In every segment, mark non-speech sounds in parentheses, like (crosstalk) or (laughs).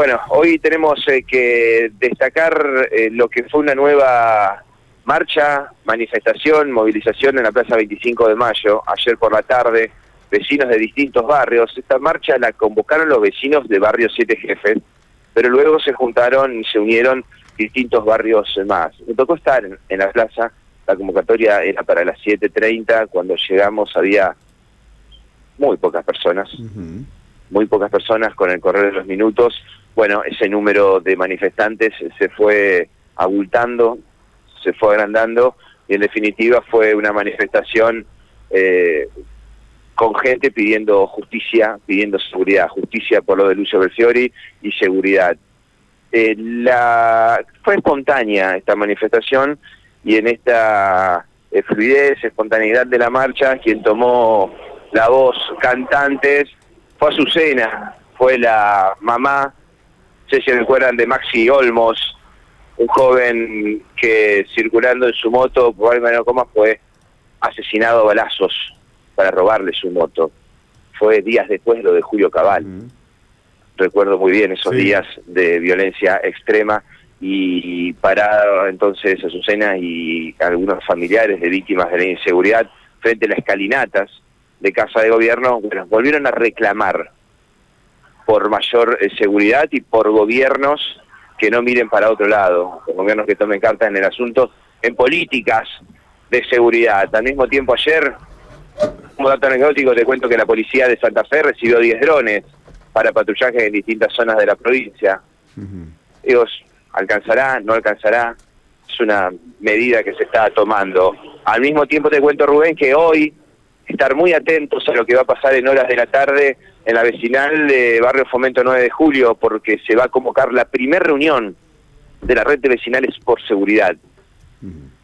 Bueno, hoy tenemos eh, que destacar eh, lo que fue una nueva marcha, manifestación, movilización en la Plaza 25 de Mayo, ayer por la tarde, vecinos de distintos barrios. Esta marcha la convocaron los vecinos de barrio Siete Jefes, pero luego se juntaron y se unieron distintos barrios más. Me tocó estar en, la plaza, la convocatoria era para las 7.30, cuando llegamos había muy pocas personas, muy pocas personas con el correr de los minutos. Bueno, ese número de manifestantes se fue abultando, se fue agrandando y en definitiva fue una manifestación eh, con gente pidiendo justicia, pidiendo seguridad, justicia por lo de Lucio Belfiori y seguridad. Eh, la, fue espontánea esta manifestación y en esta eh, fluidez, espontaneidad de la marcha, quien tomó la voz cantantes fue Azucena, fue la mamá, sé si recuerdan de Maxi Olmos, un joven que circulando en su moto, por alguna coma, fue asesinado a balazos para robarle su moto. Fue días después lo de Julio Cabal. Recuerdo muy bien esos días de violencia extrema y parado entonces Azucena y algunos familiares de víctimas de la inseguridad frente a las escalinatas de Casa de Gobierno, bueno, volvieron a reclamar por mayor eh, seguridad y por gobiernos que no miren para otro lado, gobiernos que tomen cartas en el asunto, en políticas de seguridad. Al mismo tiempo ayer, como dato anecdótico, te cuento que la policía de Santa Fe recibió 10 drones para patrullaje en distintas zonas de la provincia. Digo, ¿alcanzará? ¿No alcanzará? Es una medida que se está tomando. Al mismo tiempo te cuento, Rubén, que hoy estar muy atentos a lo que va a pasar en horas de la tarde en la vecinal de Barrio Fomento 9 de Julio, porque se va a convocar la primera reunión de la red de vecinales por seguridad.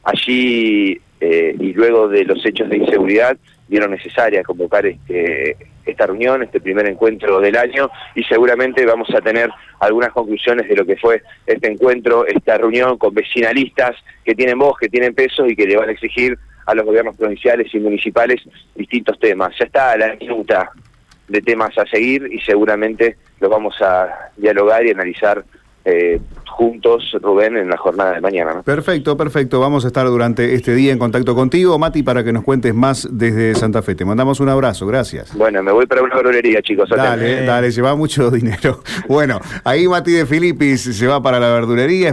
Allí, eh, y luego de los hechos de inseguridad, vieron necesaria convocar este, esta reunión, este primer encuentro del año, y seguramente vamos a tener algunas conclusiones de lo que fue este encuentro, esta reunión con vecinalistas que tienen voz, que tienen peso y que le van a exigir a los gobiernos provinciales y municipales distintos temas. Ya está la minuta de temas a seguir y seguramente los vamos a dialogar y analizar eh, juntos, Rubén, en la jornada de mañana. Perfecto, perfecto. Vamos a estar durante este día en contacto contigo, Mati, para que nos cuentes más desde Santa Fe. Te mandamos un abrazo, gracias. Bueno, me voy para una verdulería, chicos. Dale, dale, lleva mucho (laughs) dinero. Bueno, ahí Mati de Filipis se va para la verdulería.